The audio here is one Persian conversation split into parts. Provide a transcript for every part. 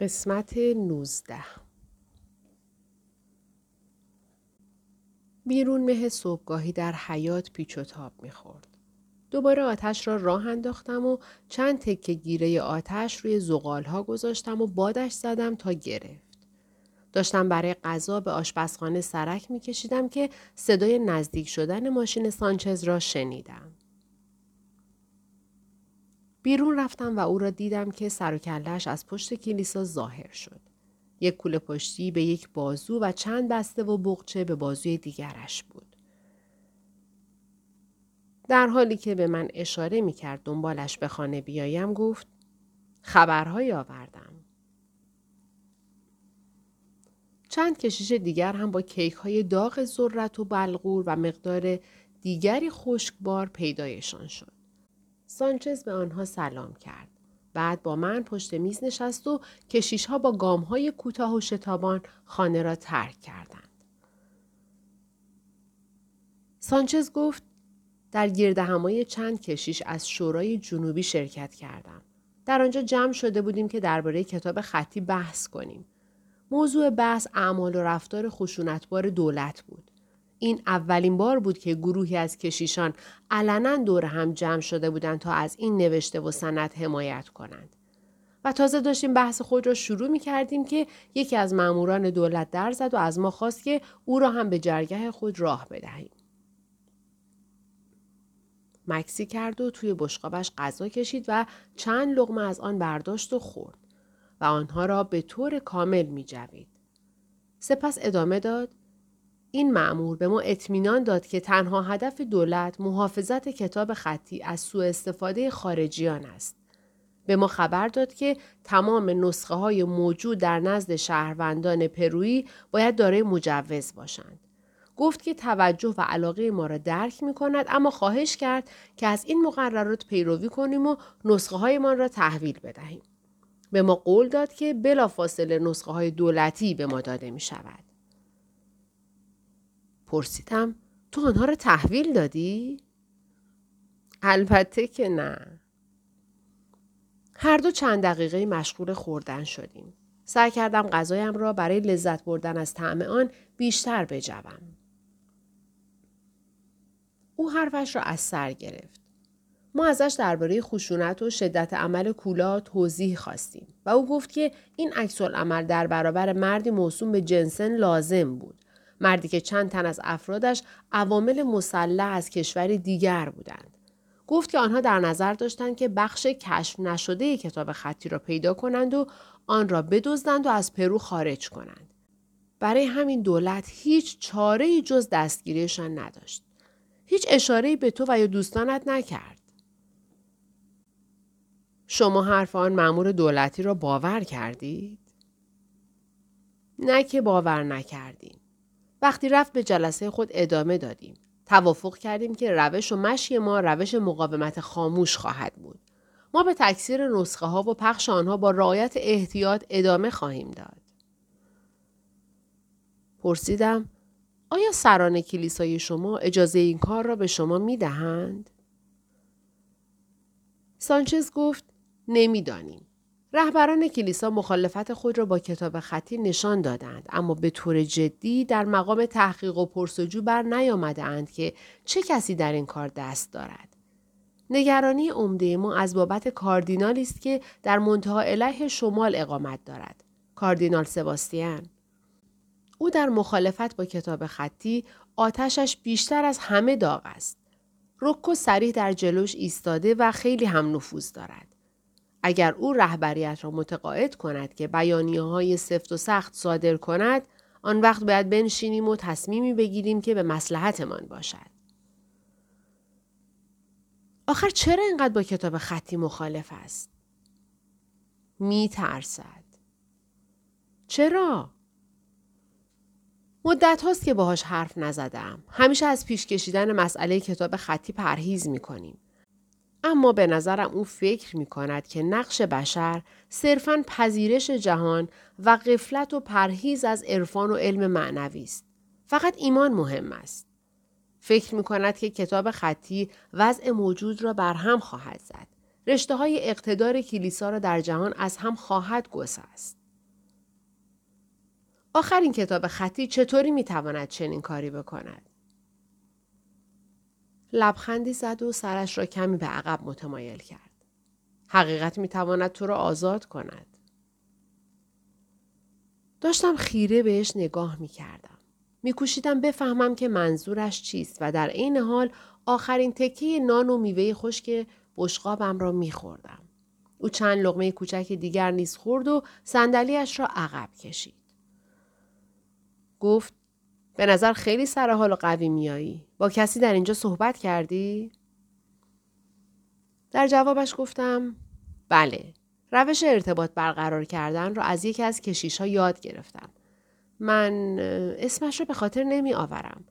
قسمت 19 بیرون مه صبحگاهی در حیات پیچ و تاب می‌خورد. دوباره آتش را راه انداختم و چند تکه گیره آتش روی زغال ها گذاشتم و بادش زدم تا گرفت. داشتم برای غذا به آشپزخانه سرک میکشیدم که صدای نزدیک شدن ماشین سانچز را شنیدم. بیرون رفتم و او را دیدم که سر و کلش از پشت کلیسا ظاهر شد. یک کوله پشتی به یک بازو و چند بسته و بغچه به بازوی دیگرش بود. در حالی که به من اشاره می کرد دنبالش به خانه بیایم گفت خبرهایی آوردم. چند کشیش دیگر هم با کیک های داغ ذرت و بلغور و مقدار دیگری خشکبار پیدایشان شد. سانچز به آنها سلام کرد. بعد با من پشت میز نشست و کشیش ها با گام های کوتاه و شتابان خانه را ترک کردند. سانچز گفت در گرد همای چند کشیش از شورای جنوبی شرکت کردم. در آنجا جمع شده بودیم که درباره کتاب خطی بحث کنیم. موضوع بحث اعمال و رفتار خشونتبار دولت بود. این اولین بار بود که گروهی از کشیشان علنا دور هم جمع شده بودند تا از این نوشته و سند حمایت کنند. و تازه داشتیم بحث خود را شروع می کردیم که یکی از ماموران دولت در زد و از ما خواست که او را هم به جرگه خود راه بدهیم. مکسی کرد و توی بشقابش غذا کشید و چند لغمه از آن برداشت و خورد و آنها را به طور کامل می جوید. سپس ادامه داد این معمور به ما اطمینان داد که تنها هدف دولت محافظت کتاب خطی از سوء استفاده خارجیان است. به ما خبر داد که تمام نسخه های موجود در نزد شهروندان پرویی باید دارای مجوز باشند. گفت که توجه و علاقه ما را درک می کند اما خواهش کرد که از این مقررات پیروی کنیم و نسخه های من را تحویل بدهیم. به ما قول داد که بلافاصله نسخه های دولتی به ما داده می شود. پرسیدم تو آنها را تحویل دادی؟ البته که نه. هر دو چند دقیقه مشغول خوردن شدیم. سعی کردم غذایم را برای لذت بردن از طعم آن بیشتر بجوم. او حرفش را از سر گرفت. ما ازش درباره خشونت و شدت عمل کولا توضیح خواستیم و او گفت که این عکس عمل در برابر مردی موسوم به جنسن لازم بود مردی که چند تن از افرادش عوامل مسلح از کشوری دیگر بودند. گفت که آنها در نظر داشتند که بخش کشف نشده کتاب خطی را پیدا کنند و آن را بدزدند و از پرو خارج کنند. برای همین دولت هیچ چاره جز دستگیریشان نداشت. هیچ اشاره به تو و یا دوستانت نکرد. شما حرف آن مأمور دولتی را باور کردید؟ نه که باور نکردیم. وقتی رفت به جلسه خود ادامه دادیم. توافق کردیم که روش و مشی ما روش مقاومت خاموش خواهد بود. ما به تکثیر نسخه ها و پخش آنها با رعایت احتیاط ادامه خواهیم داد. پرسیدم آیا سران کلیسای شما اجازه این کار را به شما می دهند؟ سانچز گفت نمی‌دانیم. رهبران کلیسا مخالفت خود را با کتاب خطی نشان دادند اما به طور جدی در مقام تحقیق و پرسجو بر نیامده اند که چه کسی در این کار دست دارد. نگرانی عمده ما از بابت کاردینالی است که در منتها علیه شمال اقامت دارد. کاردینال سباستیان. او در مخالفت با کتاب خطی آتشش بیشتر از همه داغ است. رکو سریح در جلوش ایستاده و خیلی هم نفوذ دارد. اگر او رهبریت را متقاعد کند که بیانیه های سفت و سخت صادر کند آن وقت باید بنشینیم و تصمیمی بگیریم که به مسلحتمان باشد. آخر چرا اینقدر با کتاب خطی مخالف است؟ می ترسد. چرا؟ مدت هاست که باهاش حرف نزدم. همیشه از پیش کشیدن مسئله کتاب خطی پرهیز می کنیم. اما به نظرم او فکر می کند که نقش بشر صرفا پذیرش جهان و قفلت و پرهیز از عرفان و علم معنوی است. فقط ایمان مهم است. فکر می کند که کتاب خطی وضع موجود را بر هم خواهد زد. رشته های اقتدار کلیسا را در جهان از هم خواهد گسست. آخر این کتاب خطی چطوری می‌تواند چنین کاری بکند؟ لبخندی زد و سرش را کمی به عقب متمایل کرد. حقیقت می‌تواند تو را آزاد کند. داشتم خیره بهش نگاه می کردم. میکوشیدم بفهمم که منظورش چیست و در عین حال آخرین تکه نان و میوه خشک بشقابم را میخوردم. او چند لغمه کوچک دیگر نیز خورد و صندلیاش را عقب کشید. گفت به نظر خیلی سر حال و قوی میایی. با کسی در اینجا صحبت کردی؟ در جوابش گفتم بله. روش ارتباط برقرار کردن را از یکی از کشیش ها یاد گرفتم. من اسمش رو به خاطر نمی آورم.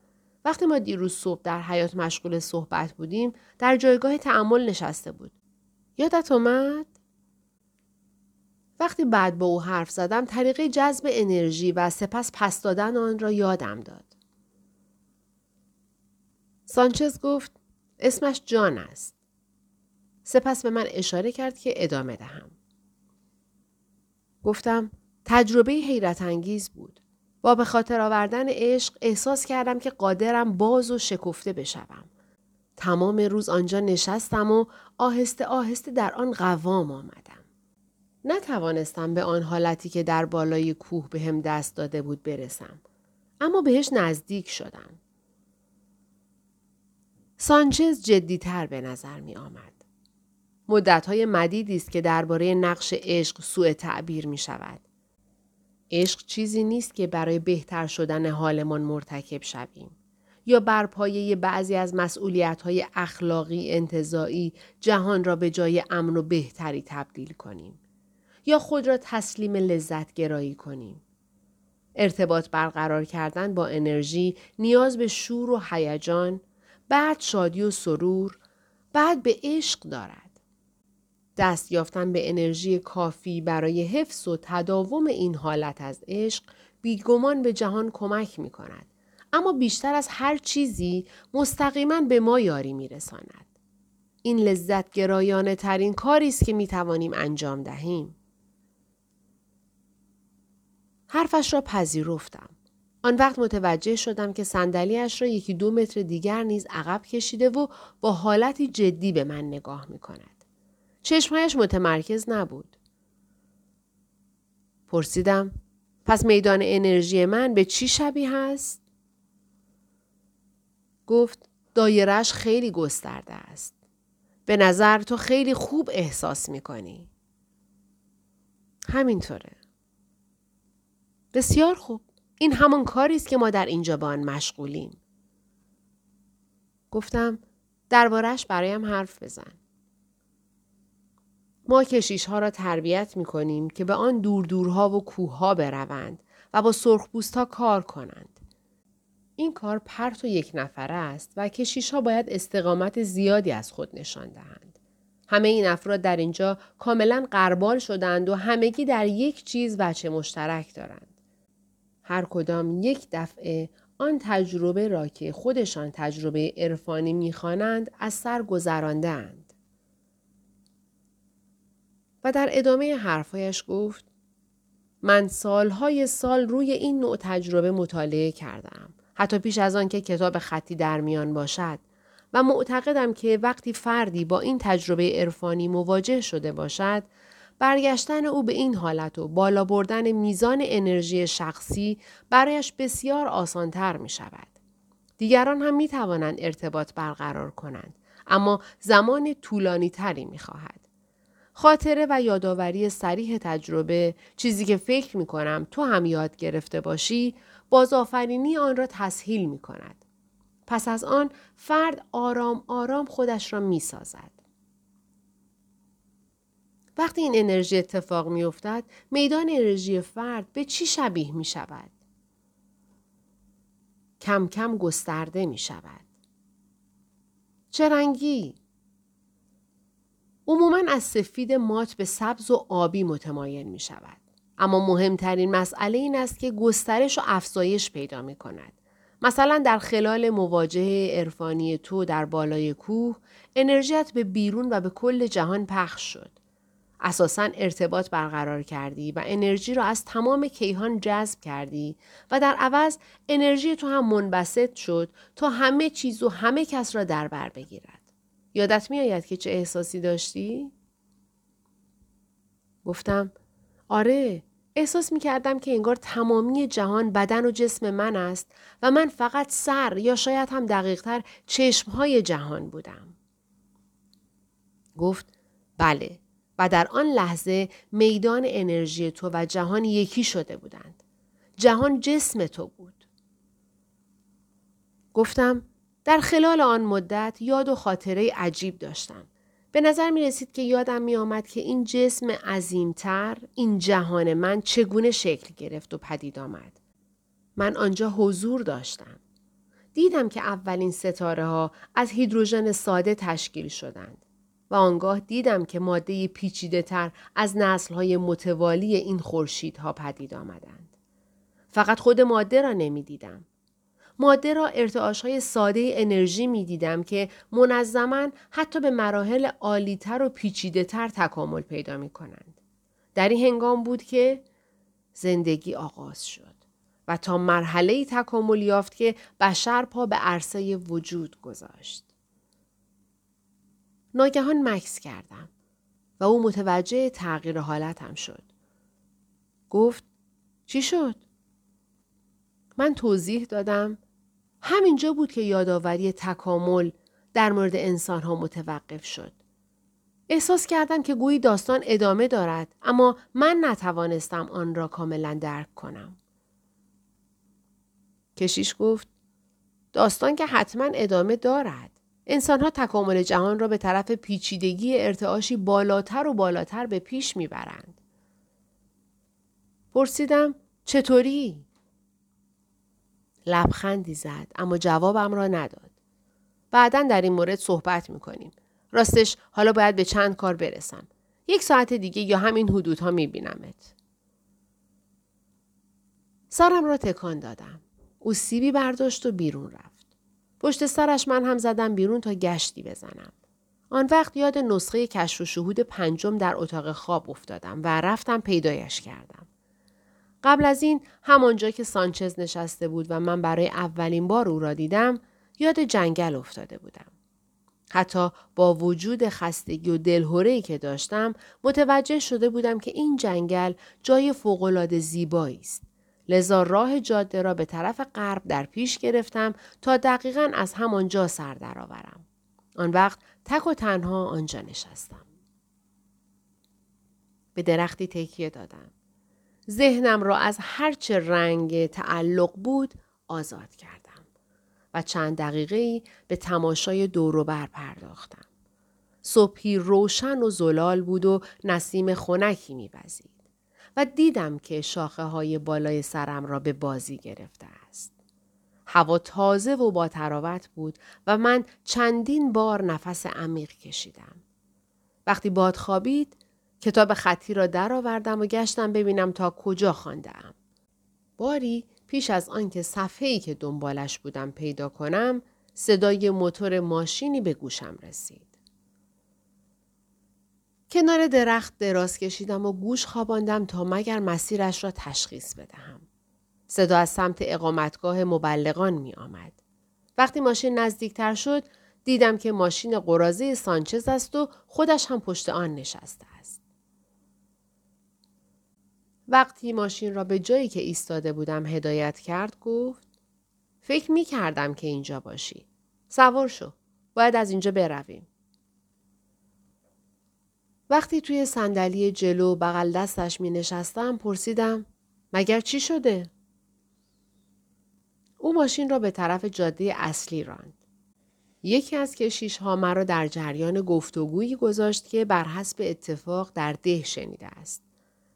وقتی ما دیروز صبح در حیات مشغول صحبت بودیم در جایگاه تعمل نشسته بود. یادت اومد؟ وقتی بعد با او حرف زدم طریقه جذب انرژی و سپس پس دادن آن را یادم داد. سانچز گفت اسمش جان است. سپس به من اشاره کرد که ادامه دهم. گفتم تجربه حیرت انگیز بود. با به خاطر آوردن عشق احساس کردم که قادرم باز و شکفته بشوم. تمام روز آنجا نشستم و آهسته آهسته در آن قوام آمدم. نتوانستم به آن حالتی که در بالای کوه به هم دست داده بود برسم. اما بهش نزدیک شدم. سانچز جدیتر به نظر می آمد. مدتهای مدیدی است که درباره نقش عشق سوء تعبیر می شود. عشق چیزی نیست که برای بهتر شدن حالمان مرتکب شویم. یا بر پایه بعضی از مسئولیت های اخلاقی انتظایی جهان را به جای امن و بهتری تبدیل کنیم. یا خود را تسلیم لذت گرایی کنیم. ارتباط برقرار کردن با انرژی نیاز به شور و هیجان، بعد شادی و سرور، بعد به عشق دارد. دست یافتن به انرژی کافی برای حفظ و تداوم این حالت از عشق بیگمان به جهان کمک می کند. اما بیشتر از هر چیزی مستقیما به ما یاری می رساند. این لذت گرایانه ترین کاری است که می توانیم انجام دهیم. حرفش را پذیرفتم. آن وقت متوجه شدم که صندلیاش را یکی دو متر دیگر نیز عقب کشیده و با حالتی جدی به من نگاه می کند. چشمهایش متمرکز نبود. پرسیدم پس میدان انرژی من به چی شبیه هست؟ گفت دایرش خیلی گسترده است. به نظر تو خیلی خوب احساس می کنی. همینطوره. بسیار خوب. این همان کاری است که ما در اینجا با آن مشغولیم. گفتم دربارش برایم حرف بزن. ما کشیش ها را تربیت می کنیم که به آن دور دورها و کوه ها بروند و با سرخپوست ها کار کنند. این کار پرت و یک نفره است و کشیش ها باید استقامت زیادی از خود نشان دهند. همه این افراد در اینجا کاملا قربال شدند و همگی در یک چیز وچه مشترک دارند. هر کدام یک دفعه آن تجربه را که خودشان تجربه عرفانی می‌خوانند از سر گذراندند. و در ادامه حرفایش گفت من سالهای سال روی این نوع تجربه مطالعه کردم. حتی پیش از آن که کتاب خطی در میان باشد و معتقدم که وقتی فردی با این تجربه عرفانی مواجه شده باشد برگشتن او به این حالت و بالا بردن میزان انرژی شخصی برایش بسیار آسانتر می شود. دیگران هم می توانند ارتباط برقرار کنند اما زمان طولانی تری می خواهد. خاطره و یادآوری سریح تجربه چیزی که فکر می کنم تو هم یاد گرفته باشی بازآفرینی آن را تسهیل می کند. پس از آن فرد آرام آرام خودش را می سازد. وقتی این انرژی اتفاق می افتد میدان انرژی فرد به چی شبیه می شود؟ کم کم گسترده می شود. چه رنگی؟ عموما از سفید مات به سبز و آبی متمایل می شود. اما مهمترین مسئله این است که گسترش و افزایش پیدا می کند. مثلا در خلال مواجهه عرفانی تو در بالای کوه انرژیت به بیرون و به کل جهان پخش شد. اساسا ارتباط برقرار کردی و انرژی را از تمام کیهان جذب کردی و در عوض انرژی تو هم منبسط شد تا همه چیز و همه کس را در بر بگیرد. یادت می آید که چه احساسی داشتی؟ گفتم آره احساس می کردم که انگار تمامی جهان بدن و جسم من است و من فقط سر یا شاید هم دقیقتر چشمهای جهان بودم. گفت بله و در آن لحظه میدان انرژی تو و جهان یکی شده بودند. جهان جسم تو بود. گفتم در خلال آن مدت یاد و خاطره عجیب داشتم. به نظر می رسید که یادم می آمد که این جسم عظیمتر، این جهان من چگونه شکل گرفت و پدید آمد. من آنجا حضور داشتم. دیدم که اولین ستاره ها از هیدروژن ساده تشکیل شدند. و آنگاه دیدم که ماده پیچیده تر از نسل های متوالی این خورشیدها پدید آمدند. فقط خود ماده را نمی دیدم. ماده را ارتعاش های ساده انرژی می دیدم که منظما حتی به مراحل عالیتر و پیچیده تر تکامل پیدا می کنند. در این هنگام بود که زندگی آغاز شد و تا مرحله تکامل یافت که بشر پا به عرصه وجود گذاشت. ناگهان مکس کردم و او متوجه تغییر حالتم شد. گفت چی شد؟ من توضیح دادم همینجا بود که یادآوری تکامل در مورد انسان ها متوقف شد. احساس کردم که گویی داستان ادامه دارد اما من نتوانستم آن را کاملا درک کنم. کشیش گفت داستان که حتما ادامه دارد. انسانها تکامل جهان را به طرف پیچیدگی ارتعاشی بالاتر و بالاتر به پیش می‌برند. پرسیدم چطوری؟ لبخندی زد اما جوابم را نداد. بعدا در این مورد صحبت می‌کنیم. راستش حالا باید به چند کار برسم. یک ساعت دیگه یا همین حدودها میبینمت. سرم را تکان دادم. او سیبی برداشت و بیرون رفت. پشت سرش من هم زدم بیرون تا گشتی بزنم. آن وقت یاد نسخه کشف و شهود پنجم در اتاق خواب افتادم و رفتم پیدایش کردم. قبل از این همانجا که سانچز نشسته بود و من برای اولین بار او را دیدم یاد جنگل افتاده بودم. حتی با وجود خستگی و دلهورهی که داشتم متوجه شده بودم که این جنگل جای فوقالعاده زیبایی است لذا راه جاده را به طرف غرب در پیش گرفتم تا دقیقا از همانجا سر درآورم. آن وقت تک و تنها آنجا نشستم. به درختی تکیه دادم. ذهنم را از هرچه رنگ تعلق بود آزاد کردم و چند دقیقه به تماشای دوروبر پرداختم. صبحی روشن و زلال بود و نسیم خنکی میوزید. و دیدم که شاخه های بالای سرم را به بازی گرفته است. هوا تازه و با تراوت بود و من چندین بار نفس عمیق کشیدم. وقتی باد خوابید کتاب خطی را درآوردم و گشتم ببینم تا کجا خواندهام. باری پیش از آنکه صفحه‌ای که دنبالش بودم پیدا کنم صدای موتور ماشینی به گوشم رسید. کنار درخت دراز کشیدم و گوش خواباندم تا مگر مسیرش را تشخیص بدهم. صدا از سمت اقامتگاه مبلغان می آمد. وقتی ماشین نزدیکتر شد دیدم که ماشین قرازه سانچز است و خودش هم پشت آن نشسته است. وقتی ماشین را به جایی که ایستاده بودم هدایت کرد گفت فکر می کردم که اینجا باشی. سوار شو. باید از اینجا برویم. وقتی توی صندلی جلو بغل دستش می نشستم پرسیدم مگر چی شده؟ او ماشین را به طرف جاده اصلی راند. یکی از کشیش ها مرا در جریان گفتگویی گذاشت که بر حسب اتفاق در ده شنیده است.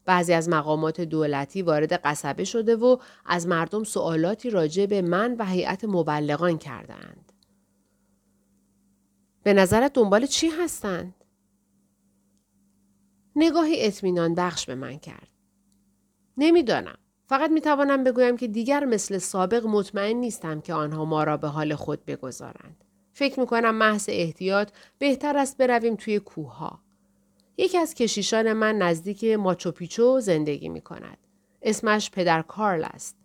بعضی از مقامات دولتی وارد قصبه شده و از مردم سوالاتی راجع به من و هیئت مبلغان کردند. به نظرت دنبال چی هستند؟ نگاهی اطمینان بخش به من کرد. نمی‌دانم. فقط می توانم بگویم که دیگر مثل سابق مطمئن نیستم که آنها ما را به حال خود بگذارند. فکر می کنم محض احتیاط بهتر است برویم توی کوه ها. یکی از کشیشان من نزدیک ماچوپیچو زندگی می کند. اسمش پدر کارل است.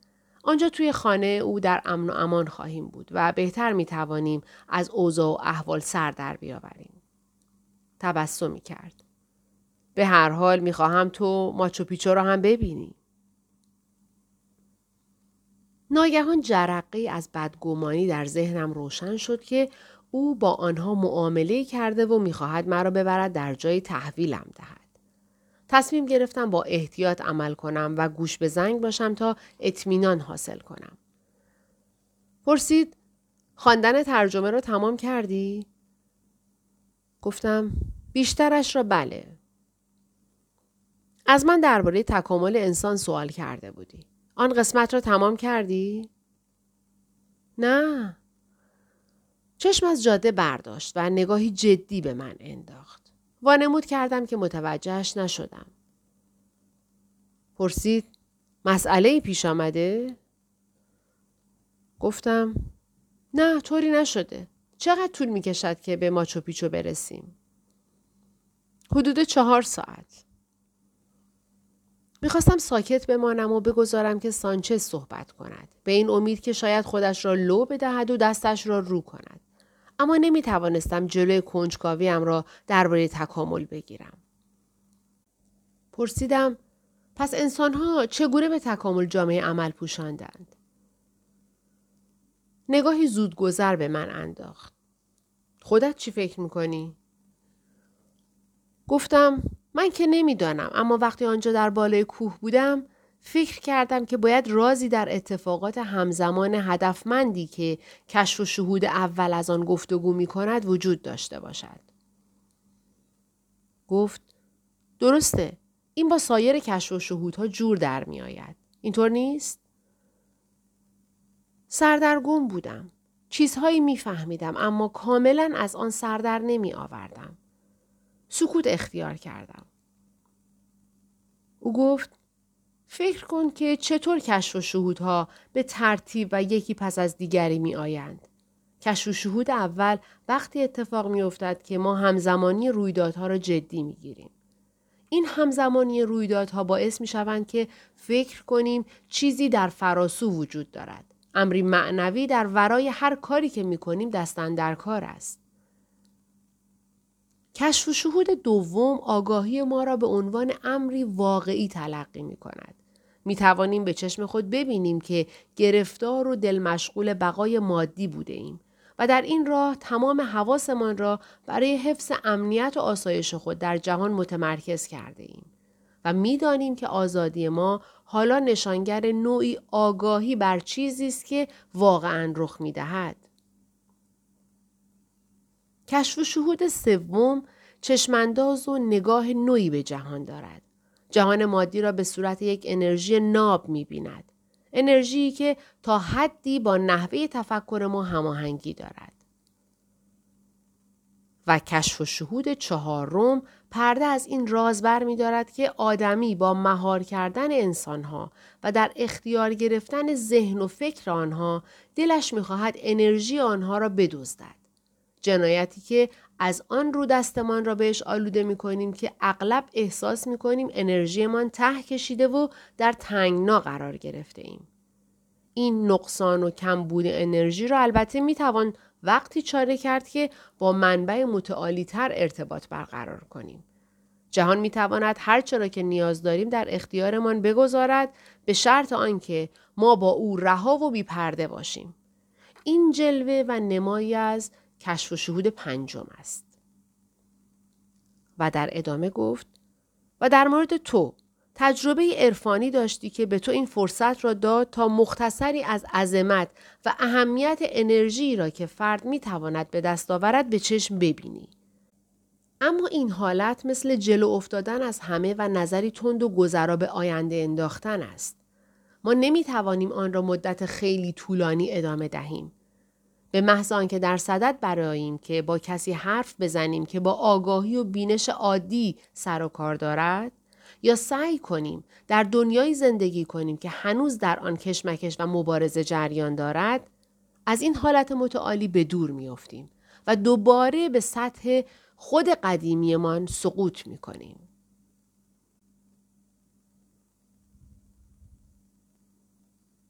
آنجا توی خانه او در امن و امان خواهیم بود و بهتر می توانیم از اوضاع و احوال سر در بیاوریم. تبسمی کرد. به هر حال می خواهم تو ماچوپیچو را هم ببینی. ناگهان جرقه از بدگمانی در ذهنم روشن شد که او با آنها معامله کرده و می‌خواهد مرا ببرد در جای تحویلم دهد. تصمیم گرفتم با احتیاط عمل کنم و گوش به زنگ باشم تا اطمینان حاصل کنم. پرسید خواندن ترجمه را تمام کردی؟ گفتم بیشترش را بله. از من درباره تکامل انسان سوال کرده بودی. آن قسمت را تمام کردی؟ نه. چشم از جاده برداشت و نگاهی جدی به من انداخت. وانمود کردم که متوجهش نشدم. پرسید مسئله پیش آمده؟ گفتم نه طوری نشده. چقدر طول می کشد که به ماچو پیچو برسیم؟ حدود چهار ساعت. می‌خواستم ساکت بمانم و بگذارم که سانچز صحبت کند. به این امید که شاید خودش را لو بدهد و دستش را رو کند. اما نمی توانستم جلوی کنجکاویم را درباره تکامل بگیرم. پرسیدم پس انسانها چگونه به تکامل جامعه عمل پوشاندند؟ نگاهی زودگذر به من انداخت. خودت چی فکر می‌کنی؟ گفتم من که نمی‌دانم اما وقتی آنجا در بالای کوه بودم فکر کردم که باید رازی در اتفاقات همزمان هدفمندی که کشف و شهود اول از آن گفتگو می کند وجود داشته باشد. گفت درسته این با سایر کشف و شهودها جور در می آید. اینطور نیست؟ سردرگم بودم. چیزهایی میفهمیدم اما کاملا از آن سردر نمی آوردم. سکوت اختیار کردم. او گفت فکر کن که چطور کشف و شهودها به ترتیب و یکی پس از دیگری می آیند. کشف و شهود اول وقتی اتفاق می افتد که ما همزمانی رویدادها را جدی می گیریم. این همزمانی رویدادها باعث می شوند که فکر کنیم چیزی در فراسو وجود دارد. امری معنوی در ورای هر کاری که می کنیم دستن در کار است. کشف و شهود دوم آگاهی ما را به عنوان امری واقعی تلقی می کند. می توانیم به چشم خود ببینیم که گرفتار و دل مشغول بقای مادی بوده ایم و در این راه تمام حواسمان را برای حفظ امنیت و آسایش خود در جهان متمرکز کرده ایم. و می‌دانیم که آزادی ما حالا نشانگر نوعی آگاهی بر چیزی است که واقعا رخ می دهد. کشف و شهود سوم چشمانداز و نگاه نوعی به جهان دارد. جهان مادی را به صورت یک انرژی ناب می بیند. انرژی که تا حدی با نحوه تفکر ما هماهنگی دارد. و کشف و شهود چهارم پرده از این راز بر می دارد که آدمی با مهار کردن انسانها و در اختیار گرفتن ذهن و فکر آنها دلش می خواهد انرژی آنها را بدزدد. جنایتی که از آن رو دستمان را بهش آلوده می کنیم که اغلب احساس می کنیم انرژیمان ته کشیده و در تنگنا قرار گرفته ایم. این نقصان و کمبود انرژی را البته می توان وقتی چاره کرد که با منبع متعالی تر ارتباط برقرار کنیم. جهان می تواند هر چرا که نیاز داریم در اختیارمان بگذارد به شرط آنکه ما با او رها و بیپرده باشیم. این جلوه و نمایی از کشف و شهود پنجم است. و در ادامه گفت و در مورد تو تجربه عرفانی داشتی که به تو این فرصت را داد تا مختصری از عظمت و اهمیت انرژی را که فرد می تواند به دست آورد به چشم ببینی. اما این حالت مثل جلو افتادن از همه و نظری تند و گذرا به آینده انداختن است. ما نمی توانیم آن را مدت خیلی طولانی ادامه دهیم. به محض آنکه در صدد براییم که با کسی حرف بزنیم که با آگاهی و بینش عادی سر و کار دارد یا سعی کنیم در دنیای زندگی کنیم که هنوز در آن کشمکش و مبارزه جریان دارد از این حالت متعالی به دور میافتیم و دوباره به سطح خود قدیمیمان سقوط می کنیم.